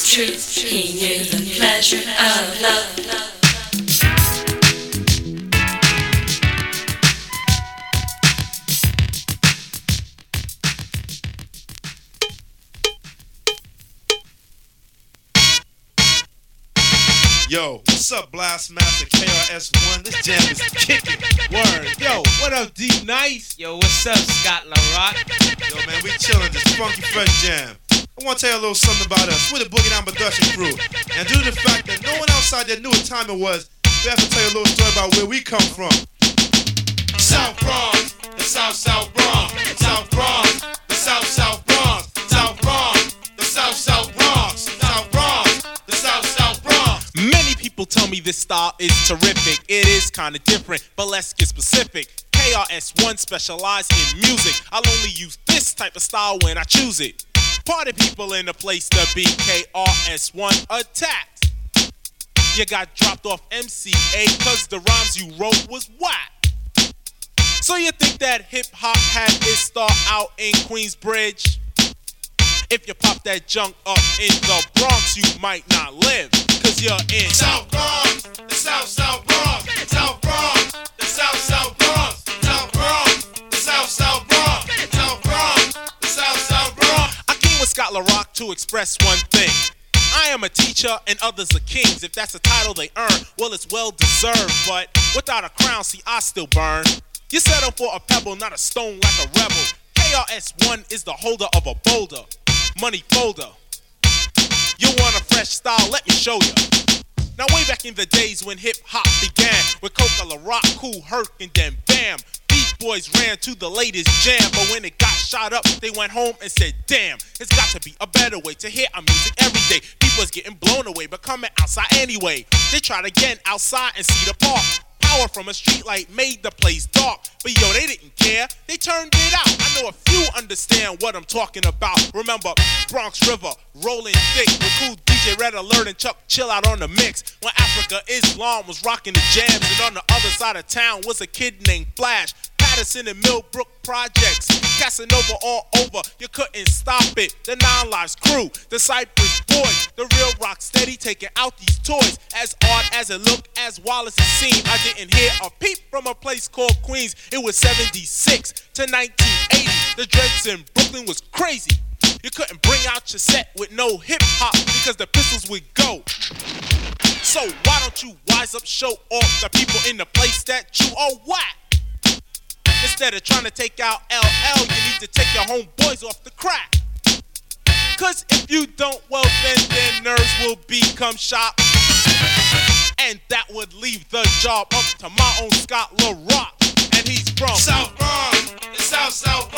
it's true. He knew the pleasure of love. Yo, what's up, Blastmaster KRS1? This jam is kicking. Word. Yo, what up, D Nice? Yo, what's up, Scott LaRock? Yo, man, we chilling. This funky fresh jam. I want to tell you a little something about us. We're the Boogie Down Production crew. And due to the fact that no one outside there knew what time it was, we have to tell you a little story about where we come from. South Bronx, the South South Bronx, South Bronx, the South South Bronx, South Bronx, the South South Bronx, South Bronx, the South South Bronx. Many people tell me this style is terrific. It is kinda different, but let's get specific. KRS1 specialize in music. I'll only use this type of style when I choose it. Party people in the place to be KRS1 attacked. You got dropped off MCA cause the rhymes you wrote was whack. So you think that hip hop had its start out in Queensbridge? If you pop that junk up in the Bronx, you might not live, cause you're in South Bronx, the South South Bronx, to express one thing. I am a teacher and others are kings. If that's a title they earn, well, it's well deserved. But without a crown, see, I still burn. You settle for a pebble, not a stone like a rebel. KRS1 is the holder of a boulder, money folder. You want a fresh style? Let me show you. Now, way back in the days when hip hop began, with Coca La Rock, Cool Herc, and then Bam, Boys ran to the latest jam. But when it got shot up, they went home and said, Damn, it's got to be a better way to hear our music every day. People's getting blown away, but coming outside anyway. They tried again outside and see the park. Power from a streetlight made the place dark. But yo, they didn't care. They turned it out. I know a few understand what I'm talking about. Remember Bronx River, rolling thick with cool DJ Red Alert and Chuck Chill out on the mix. When Africa Islam was rocking the jams, and on the other side of town was a kid named Flash. Patterson and Millbrook projects, Casanova all over. You couldn't stop it. The Nine Lives crew, the Cypress boys, the real rock steady taking out these toys. As odd as it looked, as Wallace it seemed, I didn't hear a peep from a place called Queens. It was 76 to 1980. The dreads in Brooklyn was crazy. You couldn't bring out your set with no hip hop because the pistols would go. So why don't you wise up, show off the people in the place that you are whack? Instead of trying to take out LL, you need to take your homeboys off the crack. Cause if you don't, well then their nerves will become shot. And that would leave the job up to my own Scott LaRock. And he's from South Bronx, South South Bronx,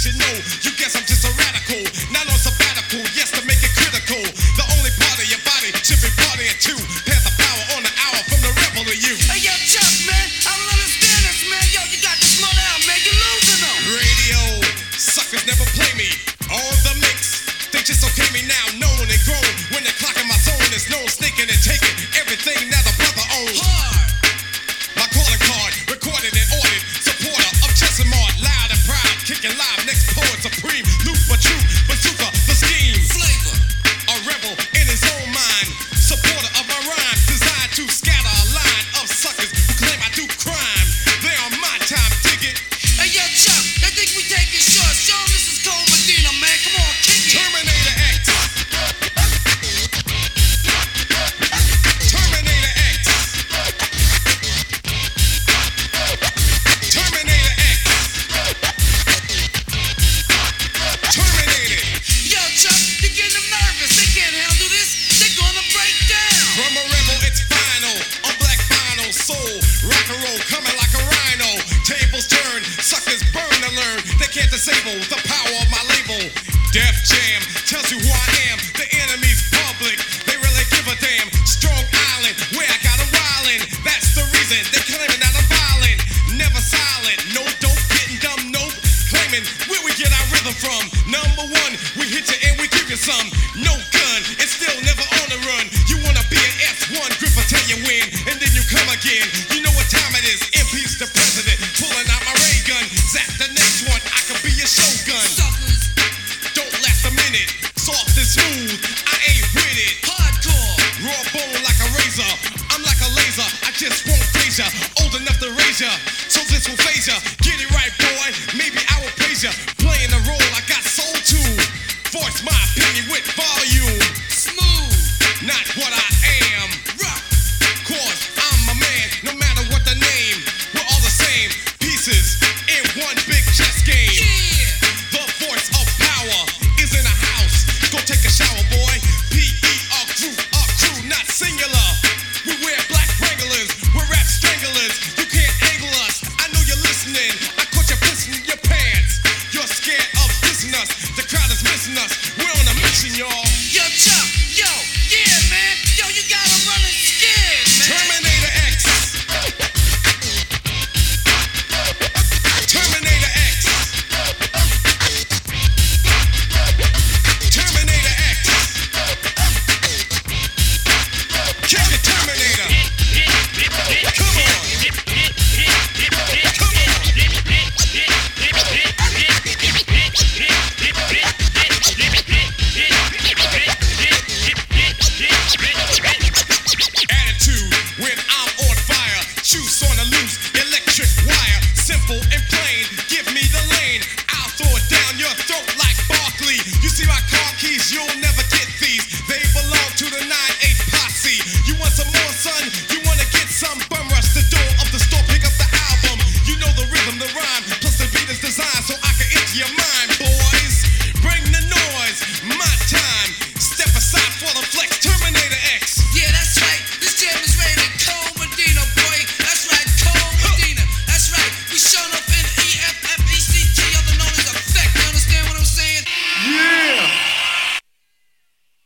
let you know. You guess I'm just a